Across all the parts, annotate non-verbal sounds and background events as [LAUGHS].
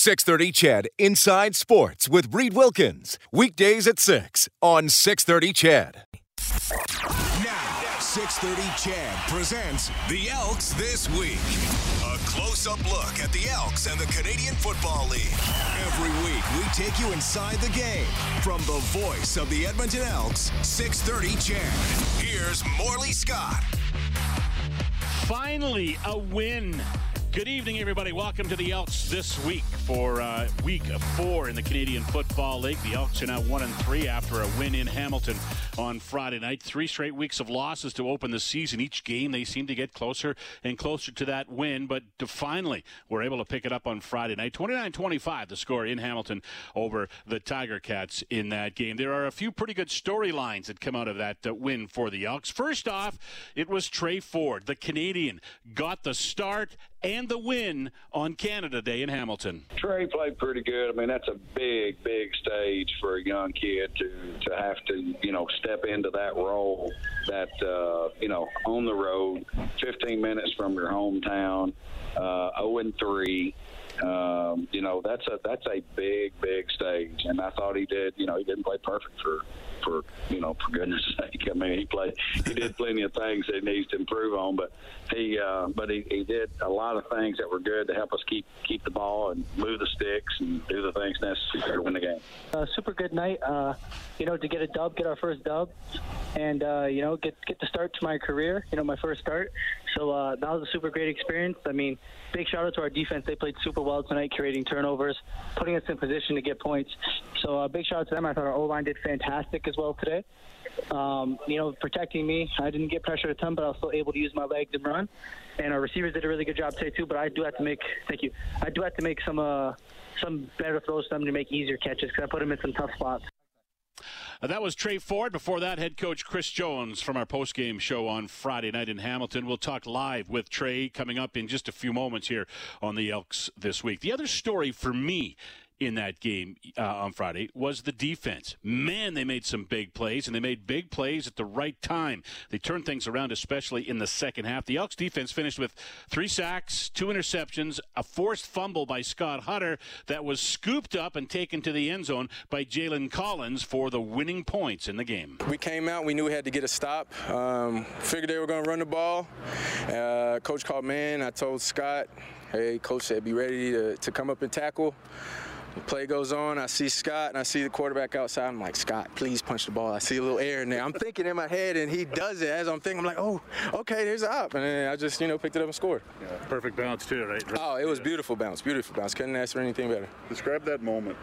630 Ched Inside Sports with Reid Wilkins. Weekdays at 6 on 630 Ched. Now, 630 Ched presents The Elks This Week. A close-up look at the Elks and the Canadian Football League. Every week, we take you inside the game. From the voice of the Edmonton Elks, 630 Ched. Here's Morley Scott. Finally, a win. Good evening, everybody. Welcome to the Elks this week for uh, week four in the Canadian Football League. The Elks are now one and three after a win in Hamilton on Friday night. Three straight weeks of losses to open the season. Each game, they seem to get closer and closer to that win, but finally were able to pick it up on Friday night. 29-25, the score in Hamilton over the Tiger Cats in that game. There are a few pretty good storylines that come out of that uh, win for the Elks. First off, it was Tre Ford, the Canadian, got the start and the win on Canada Day in Hamilton. Tre played pretty good. I mean, that's a big, big stage for a young kid to to have to, you know, step into that role. That uh, you know, on the road, 15 minutes from your hometown, uh, 0 and 3. Um, you know, that's a that's a big, big stage, and I thought he did. You know, he didn't play perfect for for you know for goodness sake. I mean, he played he did plenty of things that he needs to improve on, but he uh, but he, he did a lot of things that were good to help us keep keep the ball and move the sticks and do the things necessary to win the game. uh, super good night. Uh, you know, to get a dub, get our first dub, and uh, you know, get get the start to my career. You know, my first start. So uh, that was a super great experience. I mean, big shout out to our defense. They played super well tonight, creating turnovers, putting us in position to get points. So uh, big shout out to them. I thought our O line did fantastic as well today. Um, you know, protecting me. I didn't get pressure a ton, but I was still able to use my legs and run. And our receivers did a really good job today too. But I do have to make, thank you. I do have to make some uh, some better throws for them to make easier catches because I put them in some tough spots. Uh, that was Tre Ford. Before that, head coach Chris Jones from our postgame show on Friday night in Hamilton. We'll talk live with Tre coming up in just a few moments here on the Elks this week. The other story for me in that game uh, on Friday was the defense. Man, they made some big plays, and they made big plays at the right time. They turned things around, especially in the second half. The Elks defense finished with three sacks, two interceptions, a forced fumble by Scott Hutter that was scooped up and taken to the end zone by Jalen Collins for the winning points in the game. We came out. We knew we had to get a stop. Um, figured they were going to run the ball. Uh, coach called man. I told Scott, "Hey, coach said be ready to, to come up and tackle." The play goes on. I see Scott and I see the quarterback outside. I'm like, Scott, please punch the ball. I see a little air in there. I'm thinking in my head, and he does it as I'm thinking. I'm like, oh, okay, there's a up, and then I just you know picked it up and scored. Perfect bounce too, right? Oh, it was beautiful bounce, beautiful bounce. Couldn't ask for anything better. Describe that moment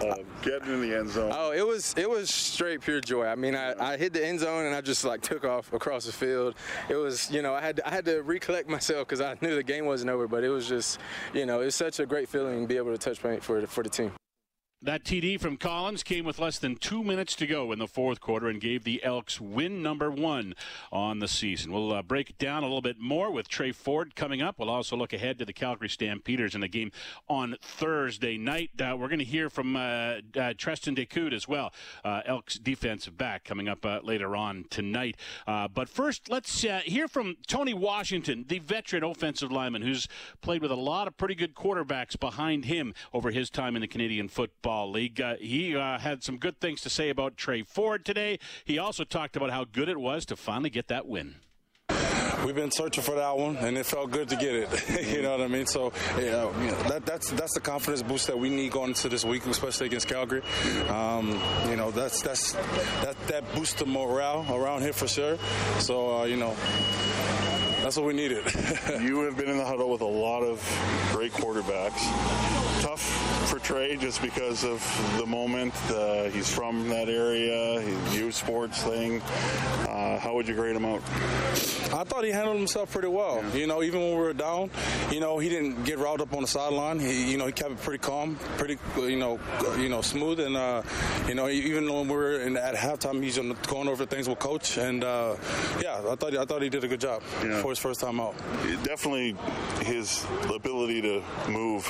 of getting in the end zone. Oh, it was it was straight pure joy. I mean, I, I hit the end zone and I just like took off across the field. It was you know I had to, I had to recollect myself because I knew the game wasn't over. But it was just you know it's such a great feeling to be able to touch paint for for the team. That TD from Collins came with less than two minutes to go in the fourth quarter and gave the Elks win number one on the season. We'll uh, break down a little bit more with Tre Ford coming up. We'll also look ahead to the Calgary Stampeders in the game on Thursday night. Uh, we're going to hear from uh, uh, Treston Decoud as well, uh, Elks defensive back, coming up uh, later on tonight. But first, let's hear from Tony Washington, the veteran offensive lineman who's played with a lot of pretty good quarterbacks behind him over his time in the Canadian Football League. Uh, he uh, had some good things to say about Tre Ford today. He also talked about how good it was to finally get that win. We've been searching for that one, and it felt good to get it. [LAUGHS] you know what I mean? So, yeah, you know, that, that's that's the confidence boost that we need going into this week, especially against Calgary. Um, you know, that's that's that that boosts the morale around here for sure. So, uh, you know. That's what we needed. [LAUGHS] you have been in the huddle with a lot of great quarterbacks. Tough for Tre just because of the moment. Uh, he's from that area, his youth sports thing. Uh, how would you grade him out? I thought he handled himself pretty well. Yeah. You know, even when we were down, you know, he didn't get riled up on the sideline. He, you know, he kept it pretty calm, pretty, you know, you know, smooth, and uh, you know, even when we were in, at halftime, he's going over things with coach, and uh, yeah, I thought I thought he did a good job yeah. His first time out. Definitely, his ability to move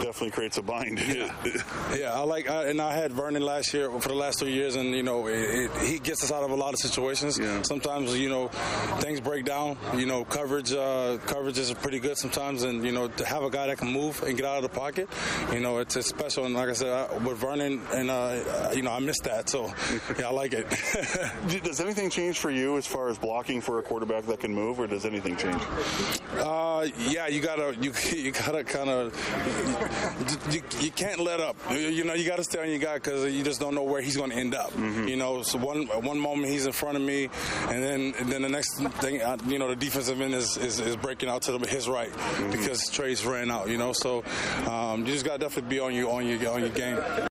definitely creates a bind. Yeah, [LAUGHS] yeah I like, I, and I had Vernon last year for the last two years, and you know, it, it, he gets us out of a lot of situations. Yeah. Sometimes, you know, things break down. You know, coverage uh, coverage is pretty good sometimes, and you know, to have a guy that can move and get out of the pocket, you know, it's, it's special. And like I said, I, with Vernon, and uh, you know, I missed that, so yeah, I like it. [LAUGHS] does anything change for you as far as blocking for a quarterback that can move, or does anything change? Uh, yeah, you gotta you [LAUGHS] you gotta kind of you, you, can't let up. You know, you gotta stay on your guy because you just don't know where he's going to end up. Mm-hmm. You know, so one one moment he's in front of me, and then and then the next thing, uh, you know, the defensive end is, is, is breaking out to the, his right mm-hmm. because Tre's ran out. You know, so um, you just got to definitely be on your on your on your game.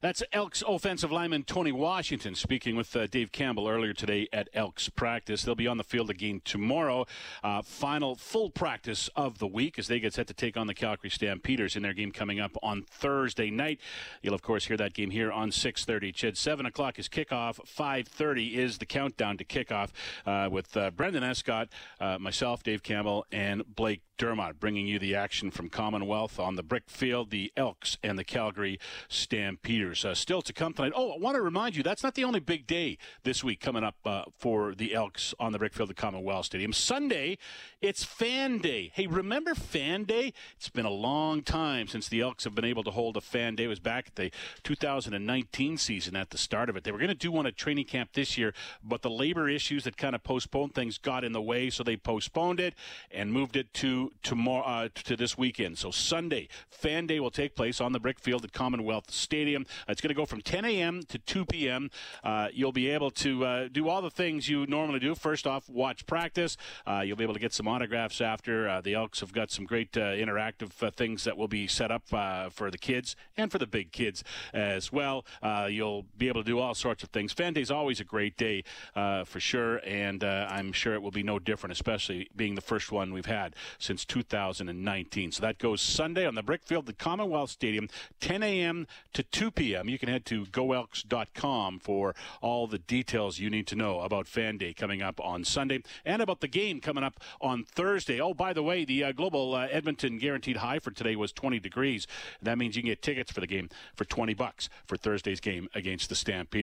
That's Elks offensive lineman Tony Washington speaking with uh, Dave Campbell earlier today at Elks practice. They'll be on the field again tomorrow. Uh, final full practice of the week as they get set to take on the Calgary Stampeders in their game coming up on Thursday night. You'll of course hear that game here on 6:30. Ched, seven o'clock is kickoff. 5:30 is the countdown to kickoff uh, with uh, Brendan Escott, uh, myself, Dave Campbell, and Blake Dermott bringing you the action from Commonwealth on the brick field, the Elks and the Calgary Stampeders. Uh, still to come tonight. Oh, I want to remind you that's not the only big day this week coming up uh, for the Elks on the brick field at Commonwealth Stadium. Sunday, it's Fan Day. Hey, remember Fan Day? It's been a long time since the Elks have been able to hold a Fan Day. It was back at the 2019 season at the start of it. They were going to do one at training camp this year, but the labor issues that kind of postponed things got in the way, so they postponed it and moved it to tomorrow uh, to this weekend. So Sunday, Fan Day will take place on the Brickfield at Commonwealth Stadium. Uh, it's going to go from 10 a.m. to 2 p.m. Uh, you'll be able to uh, do all the things you normally do. First off, watch practice. Uh, you'll be able to get some autographs after. Uh, the Elks have got some great interactive things that will be set up for the kids and for the big kids as well. you'll be able to do all sorts of things. Fan Day is always a great day for sure, and I'm sure it will be no different, especially being the first one we've had since since 2019. So that goes Sunday on the Brickfield at Commonwealth Stadium, 10 a.m. to 2 p.m. You can head to goelks.com for all the details you need to know about Fan Day coming up on Sunday and about the game coming up on Thursday. Oh, by the way, the uh, global uh, Edmonton guaranteed high for today was 20 degrees. That means you can get tickets for the game for 20 bucks for Thursday's game against the Stampede.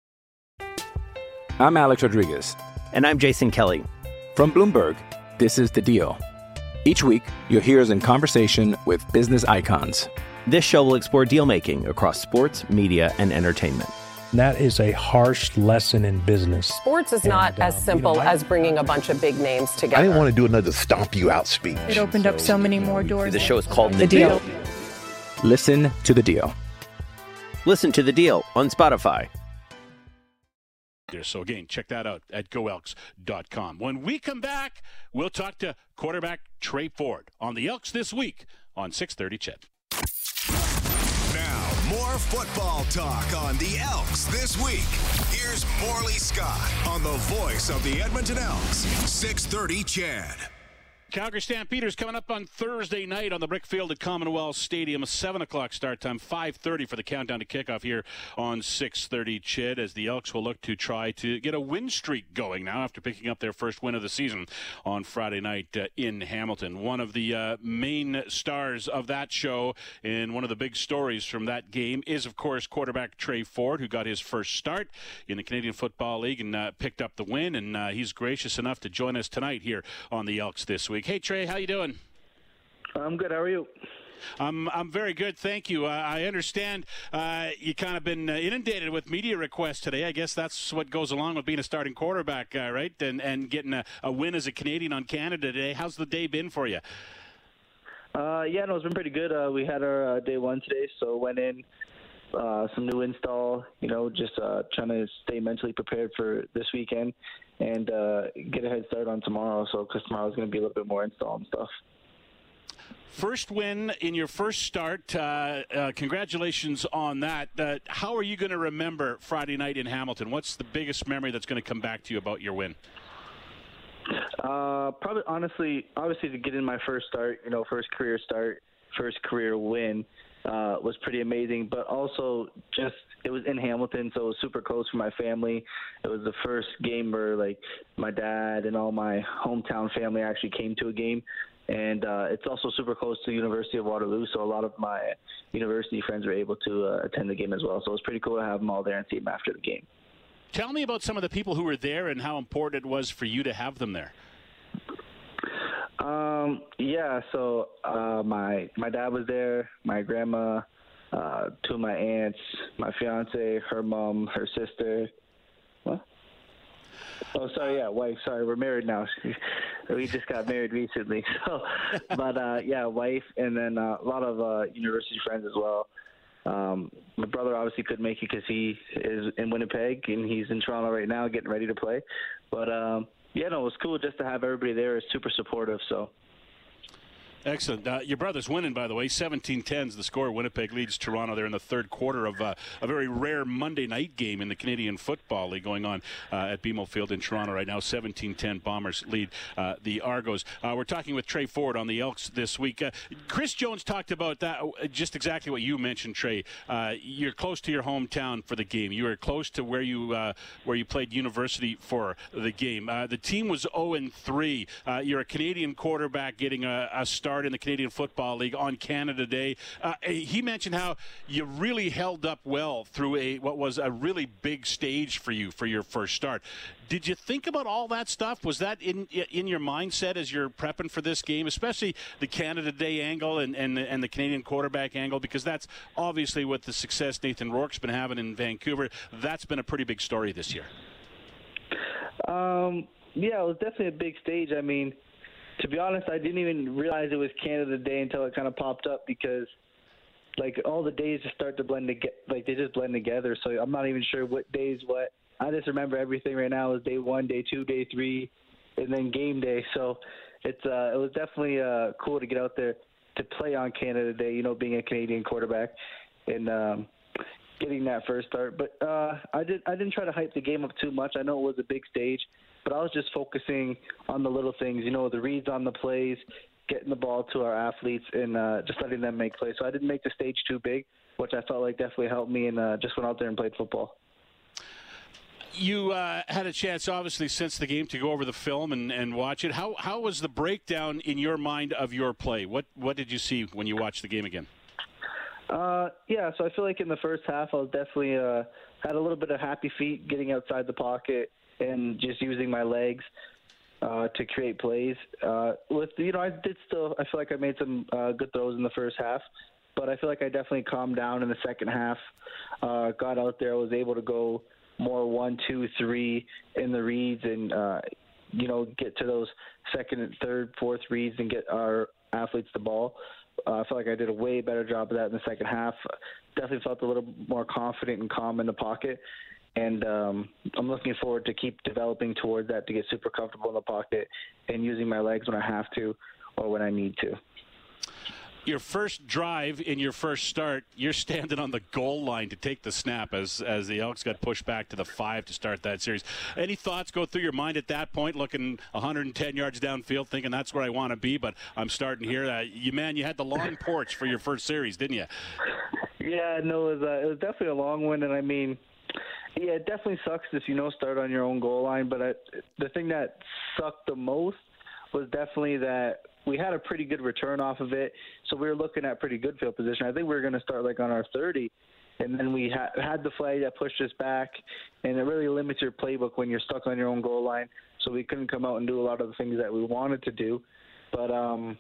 I'm Alex Rodriguez. And I'm Jason Kelly. From Bloomberg, this is The Deal. Each week, you'll hear us in conversation with business icons. This show will explore deal making across sports, media, and entertainment. That is a harsh lesson in business. Sports is and, not as um, simple you know, as bringing a bunch of big names together. I didn't want to do another stomp you out speech. It opened so, up so many more doors. The show is called The, the deal. deal. Listen to the deal. Listen to the deal on Spotify. So again, check that out at goelks.com. When we come back, we'll talk to quarterback Tre Ford on the Elks this week on 630 Ched. More football talk on the Elks this week. Here's Morley Scott on the voice of the Edmonton Elks, 630 Ched. Calgary Stampeders coming up on Thursday night on the brick field at Commonwealth Stadium. A seven o'clock start time, five thirty for the countdown to kickoff here on six thirty. Ched as the Elks will look to try to get a win streak going now after picking up their first win of the season on Friday night uh, in Hamilton. One of the uh, main stars of that show and one of the big stories from that game is, of course, quarterback Tre Ford, who got his first start in the Canadian Football League and uh, picked up the win. And uh, he's gracious enough to join us tonight here on the Elks this week. Hey Tre, how you doing? I'm good. How are you? I'm I'm very good, thank you. Uh, I understand uh, you kind of been uh, inundated with media requests today. I guess that's what goes along with being a starting quarterback, uh, right? And and getting a, a, win as a Canadian on Canada today. How's the day been for you? Uh, yeah, no, it's been pretty good. Uh, we had our day one today, so went in. some new install, you know, just trying to stay mentally prepared for this weekend and uh, get a head start on tomorrow. So because tomorrow is going to be a little bit more install and stuff. First win in your first start. Uh, uh, congratulations on that. Uh, how are you going to remember Friday night in Hamilton? What's the biggest memory that's going to come back to you about your win? Uh, probably, honestly, obviously, to get in my first start, you know, first career start, first career win, uh, was pretty amazing. But also, just it was in Hamilton, so it was super close for my family. It was the first game where like my dad and all my hometown family actually came to a game and uh, it's also super close to the University of Waterloo, so a lot of my university friends were able to uh, attend the game as well. So it was pretty cool to have them all there and see them after the game. Tell me about some of the people who were there and how important it was for you to have them there. Um, yeah, so uh, my my dad was there, my grandma, uh, two of my aunts, my fiance, her mom, her sister. What? Oh, sorry, yeah, wife. Sorry, we're married now. [LAUGHS] we just got married recently. [LAUGHS] So, but uh, yeah, wife, and then uh, a lot of uh, university friends as well. Um, my brother obviously couldn't make it because he is in Winnipeg and he's in Toronto right now, getting ready to play. But um, yeah, no, it was cool just to have everybody there. It's super supportive. So. Excellent. Uh, your brother's winning, by the way. 17-10 is the score. Winnipeg leads Toronto there in the third quarter of uh, a very rare Monday night game in the Canadian Football League going on uh, at BMO Field in Toronto right now. 17-10 Bombers lead uh, the Argos. Uh, we're talking with Tre Ford on the Elks this week. Uh, Chris Jones talked about that, just exactly what you mentioned, Tre. you're close to your hometown for the game. You were close to where you where you played university for the game. the team was 0-3. you're a Canadian quarterback getting a, a start in the Canadian Football League on Canada Day. Uh, he mentioned how you really held up well through a what was a really big stage for you for your first start. Did you think about all that stuff? Was that in in your mindset as you're prepping for this game, especially the Canada Day angle and and, and the Canadian quarterback angle? Because that's obviously what the success Nathan Rourke's been having in Vancouver. That's been a pretty big story this year. Um, yeah, it was definitely a big stage. I mean, to be honest, I didn't even realize it was Canada Day until it kind of popped up because like all the days just start to blend together. Like they just blend together. So I'm not even sure what days what. I just remember everything right now is day one, day two, day three, and then game day. So it's uh, it was definitely uh, cool to get out there to play on Canada Day. You know, being a Canadian quarterback and um, getting that first start. But uh, I did I didn't try to hype the game up too much. I know it was a big stage, but I was just focusing on the little things. You know, the reads on the plays, getting the ball to our athletes, and uh, just letting them make plays. So I didn't make the stage too big, which I felt like definitely helped me, and uh, just went out there and played football. You uh, had a chance, obviously, since the game to go over the film and, and watch it. How how was the breakdown in your mind of your play? What what did you see when you watched the game again? Uh, yeah, so I feel like in the first half, I was definitely uh, had a little bit of happy feet getting outside the pocket and just using my legs uh, to create plays. Uh, with you know, I did still. I feel like I made some uh, good throws in the first half, but I feel like I definitely calmed down in the second half. Uh, got out there, I was able to go more one, two, three in the reads, and uh, you know, get to those second and third, fourth reads, and get our athletes the ball. Uh, I felt like I did a way better job of that in the second half. Definitely felt a little more confident and calm in the pocket. And um, I'm looking forward to keep developing towards that to get super comfortable in the pocket and using my legs when I have to or when I need to your first drive in your first start, you're standing on the goal line to take the snap as as the Elks got pushed back to the five to start that series. Any thoughts go through your mind at that point, looking 110 yards downfield, thinking that's where I want to be, but I'm starting here. Uh, you man, you had the long [LAUGHS] porch for your first series, didn't you? Yeah, no, it was, uh, it was definitely a long one, and I mean. Yeah, it definitely sucks if you know start on your own goal line. But I, the thing that sucked the most was definitely that we had a pretty good return off of it, so we were looking at pretty good field position. I think we were going to start like on our 30, and then we ha- had the flag that pushed us back, and it really limits your playbook when you're stuck on your own goal line. So we couldn't come out and do a lot of the things that we wanted to do, but um,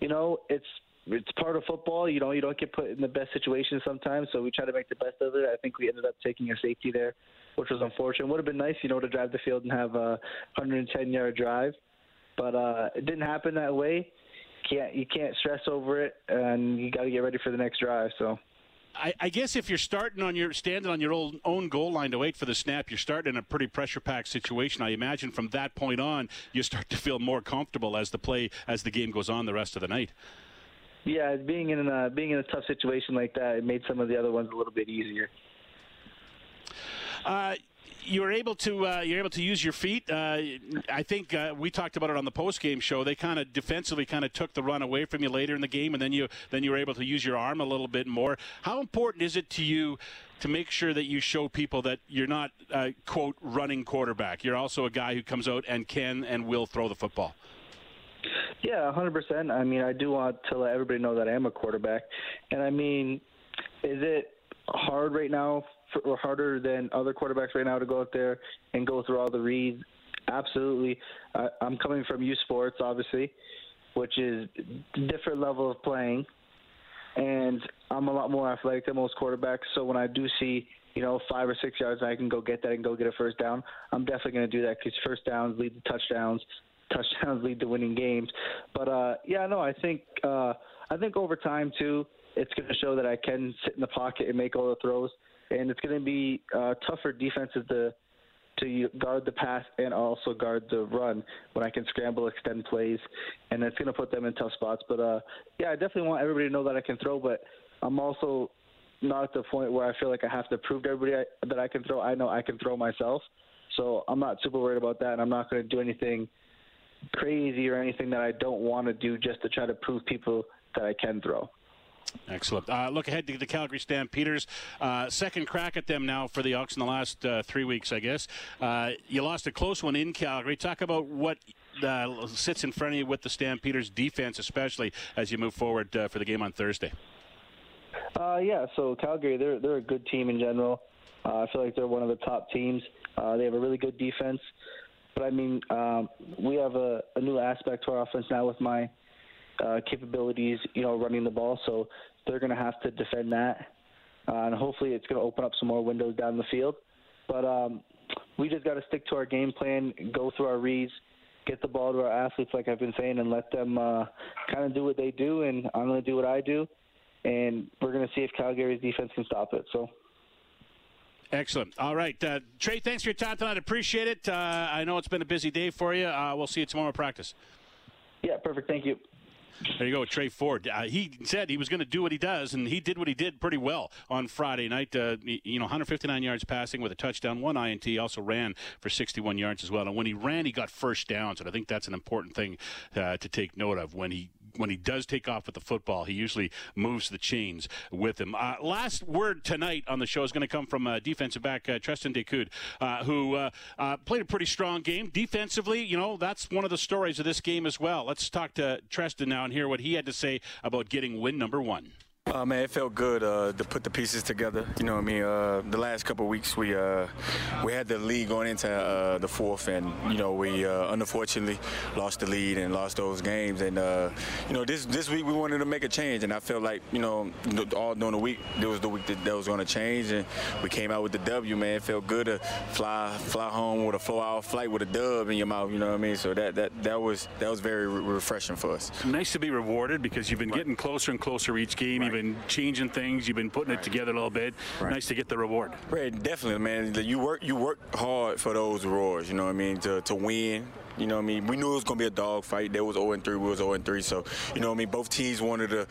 you know, it's it's part of football. You know, you don't get put in the best situation sometimes, so we try to make the best of it. I think we ended up taking a safety there, which was unfortunate. Would have been nice, you know, to drive the field and have a 110 yard drive but uh, it didn't happen that way. Can't you can't stress over it, and you got to get ready for the next drive. So. I, I, guess if you're starting on your standing on your own, own goal line to wait for the snap, you're starting in a pretty pressure-packed situation. I imagine from that point on, you start to feel more comfortable as the play as the game goes on the rest of the night. Yeah, being in a being in a tough situation like that, it made some of the other ones a little bit easier. Uh, you were able to uh, you're able to use your feet. Uh, I think uh, we talked about it on the post game show. They kind of defensively kind of took the run away from you later in the game, and then you then you were able to use your arm a little bit more. How important is it to you? To make sure that you show people that you're not uh, quote running quarterback, you're also a guy who comes out and can and will throw the football. Yeah, 100%. I mean, I do want to let everybody know that I am a quarterback. And I mean, is it hard right now or harder than other quarterbacks right now to go out there and go through all the reads. Absolutely. Uh, I'm coming from U Sports, obviously, which is different level of playing, and I'm a lot more athletic than most quarterbacks. So when I do see you know five or six yards, and I can go get that and go get a first down. I'm definitely going to do that because first downs lead to touchdowns. Touchdowns lead to winning games. But uh, yeah, no, I think uh, I think over time too, it's going to show that I can sit in the pocket and make all the throws and it's going to be uh, tougher defenses to to guard the pass and also guard the run when I can scramble, extend plays, and it's going to put them in tough spots. But uh, yeah, I definitely want everybody to know that I can throw, but I'm also not at the point where I feel like I have to prove to everybody that I can throw. I know I can throw myself, so I'm not super worried about that, and I'm not going to do anything crazy or anything that I don't want to do just to try to prove people that I can throw. Excellent. Uh, look ahead to the Calgary Stampeders. Uh, second crack at them now for the Elks in the last uh, three weeks, I guess. Uh, you lost a close one in Calgary. Talk about what uh, sits in front of you with the Stampeders defense, especially as you move forward uh, for the game on Thursday. yeah, so Calgary, they're they're a good team in general. I feel like they're one of the top teams. they have a really good defense, but I mean, um, we have a, a new aspect to our offense now with my uh, capabilities, you know, running the ball. So they're going to have to defend that, uh, and hopefully it's going to open up some more windows down the field. But um, we just got to stick to our game plan, go through our reads, get the ball to our athletes, like I've been saying, and let them uh, kind of do what they do, and I'm going to do what I do, and we're going to see if Calgary's defense can stop it. So. Excellent. All right, uh, Tre. Thanks for your time tonight. Appreciate it. Uh, I know it's been a busy day for you. Uh, we'll see you tomorrow at practice. Yeah, perfect. Thank you. There you go, Tre Ford. Uh, he said he was going to do what he does, and he did what he did pretty well on Friday night. Uh, you know, 159 yards passing with a touchdown, one INT. Also ran for 61 yards as well. And when he ran, he got first downs, and I think that's an important thing uh, to take note of when he when he does take off with the football, he usually moves the chains with him. Uh, last word tonight on the show is going to come from uh, defensive back uh, Treston Decoud, uh, who uh, uh, played a pretty strong game defensively. You know, that's one of the stories of this game as well. Let's talk to Treston now and hear what he had to say about getting win number one. Uh, man, it felt good uh, to put the pieces together. You know what I mean? Uh, the last couple weeks, we uh, we had the lead going into uh, the fourth, and you know we uh, unfortunately lost the lead and lost those games. And you know this this week we wanted to make a change, and I felt like you know all during the week there was the week that, that was going to change, and we came out with the W. Man, it felt good to fly fly home with a four-hour flight with a dub in your mouth. You know what I mean? So that that that was that was very re- refreshing for us. Nice to be rewarded because you've been right. getting closer and closer each game. Right been changing things. You've been putting it together a little bit. Nice to get the reward. Right, definitely, man. You work you work hard for those rewards. You know what I mean? To to win. You know what I mean? We knew it was going to be a dog fight. There was 0 3, we was 0 3. So, you know what I mean? Both teams wanted to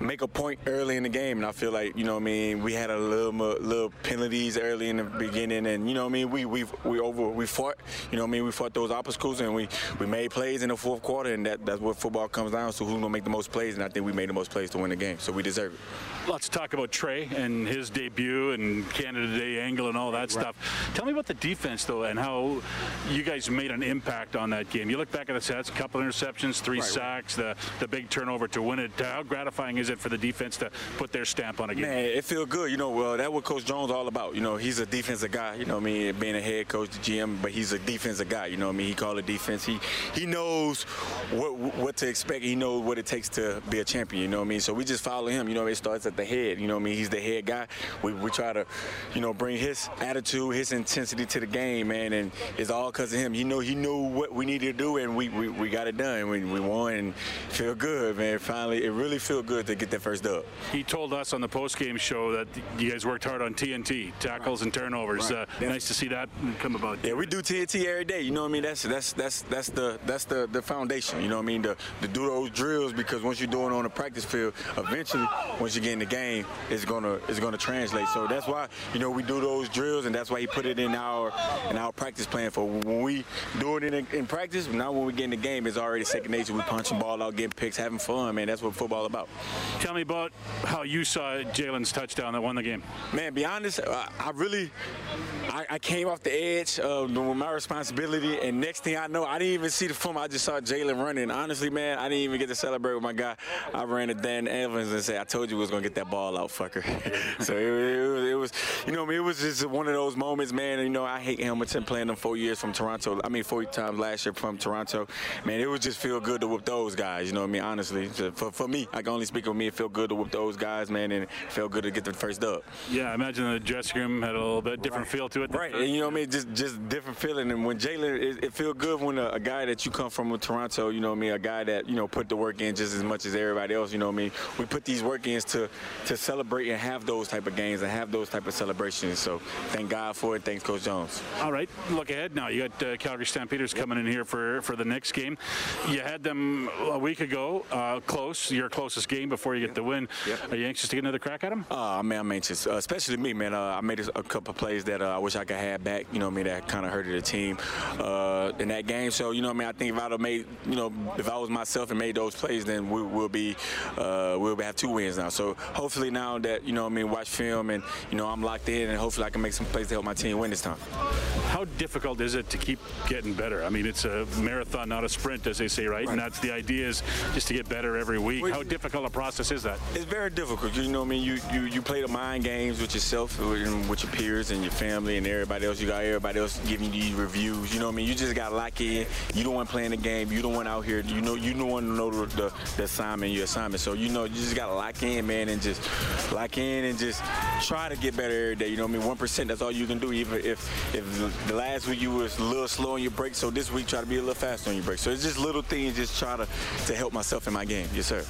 make a point early in the game, and I feel like you know what I mean. We had a little little penalties early in the beginning, and you know what I mean. We we we over we fought. You know what I mean. We fought those obstacles, and we we made plays in the fourth quarter, and that that's what football comes down to. Who's gonna make the most plays? And I think we made the most plays to win the game, so we deserve it. Let's talk about Tre and his debut and Canada Day angle and all that right. stuff. Tell me about the defense though, and how you guys made an impact on that game. You look back at the stats: a couple interceptions, three right, sacks, the the big turnover to win it. How gratifying is it for the defense to put their stamp on a game? Man, it feels good. You know, well, that's what Coach Jones all about. You know, he's a defensive guy. You know, I mean, being a head coach, the GM, but he's a defensive guy. You know, I mean, he called it defense. He he knows what what to expect. He knows what it takes to be a champion. You know what I mean? So we just follow him. You know, it starts at the head. You know what I mean? He's the head guy. We, we try to, you know, bring his attitude, his intensity to the game, man, and it's all because of him. You know he knew what we needed to do, and we, we, we got it done. We, we won and feel good, man. Finally, it really feel good to get that first dub. He told us on the post-game show that you guys worked hard on TNT, tackles right. and turnovers. Right. Uh, nice to see that come about. Yeah, we do TNT every day. You know what I mean? That's that's that's that's the that's the the foundation. You know what I mean? To, to do those drills because once you're doing it on the practice field, eventually once you get in the game, is gonna it's gonna translate. So that's why you know we do those drills, and that's why he put it in our in our practice plan for when we do it in, in practice. Now when we get in the game, it's already second nature. We punching ball out, getting picks, having fun, man. That's what football about. Tell me about how you saw Jalen's touchdown that won the game. Man, be honest, I, I really I, I, came off the edge of my responsibility, and next thing I know, I didn't even see the film. I just saw Jalen running. Honestly, man, I didn't even get to celebrate with my guy. I ran to Dan Evans and said, "I told you we was gonna get that ball out, fucker." [LAUGHS] so it, it, was, it, was, you know, it was just one of those moments, man. You know, I hate Hamilton playing them four years from Toronto. I mean, four times last year from Toronto. Man, it would just feel good to whoop those guys. You know what I mean? Honestly, for, for me, I can only speak for me. It felt good to whoop those guys, man, and it felt good to get the first dub. Yeah, I imagine the dressing room had a little bit different right. feel to it. Right, and you know what I mean? Just just different feeling. And when Jalen, it, it feels good when a, a, guy that you come from Toronto, you know what I mean, a guy that you know put the work in just as much as everybody else. You know what I mean? We put these work ins to to celebrate and have those type of games and have those type of celebrations. So thank God for it. Thanks, Coach Jones. All right, look ahead now. You got uh, Calgary Stampeders coming in here for for the next game. You had them a week ago, uh, close. Your closest game before you get the win. Yep. Are you anxious to get another crack at them? Uh, man, I'm anxious, uh, especially me, man. Uh, I made a, a couple plays that uh, I wish I could have back. You know, I mean, that kind of hurted the team uh, in that game. So, you know, I mean, I think if I'd have made, you know, if I was myself and made those plays, then we, will be, uh, we'll have two wins now. So hopefully now that, you know, I mean, watch film and, you know, I'm locked in and hopefully I can make some plays to help my team win this time. How difficult is it to keep getting better? I mean, it's a marathon, not a sprint, as they say, right? right. And that's the idea is just to get better every week. How difficult a process is that? It's very difficult. You know, I mean, you you, you play the mind games with yourself, with your peers and your family and everybody else. You got everybody else giving you these reviews. You know what I mean? You just got to lock in. You don't want playing the game. You don't want out here. You know, you don't want to know the, the, the assignment, your assignment. So you know, you just got to lock in, man, and just lock in and just try to get better every day. You know what I mean? One percent. That's all you can do. Even if if the last week you was a little slow on your break, so this week try to be a little faster on your break. So it's just little things. Just try to to help myself in my game. Yes, sir.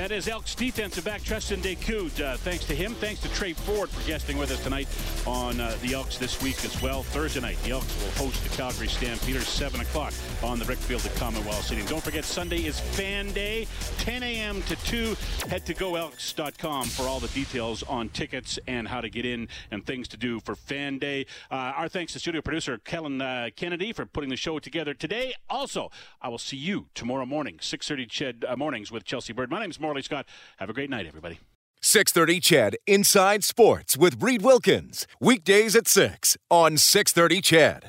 That is Elks defensive back Treston Decoud. Uh, thanks to him. Thanks to Tre Ford for guesting with us tonight on uh, the Elks this week as well. Thursday night, the Elks will host the Calgary Stampeders 7 o'clock on the Brick Field at Commonwealth Stadium. Don't forget, Sunday is Fan Day, 10 a.m. to 2. Head to goelks.com for all the details on tickets and how to get in and things to do for Fan Day. Uh, our thanks to studio producer Kellen uh, Kennedy for putting the show together today. Also, I will see you tomorrow morning, 6.30 Ched, uh, mornings with Chelsea Bird. My name is Morley Scott. Have a great night, everybody. 630 Ched Inside Sports with Reid Wilkins. Weekdays at 6 on 630 Ched.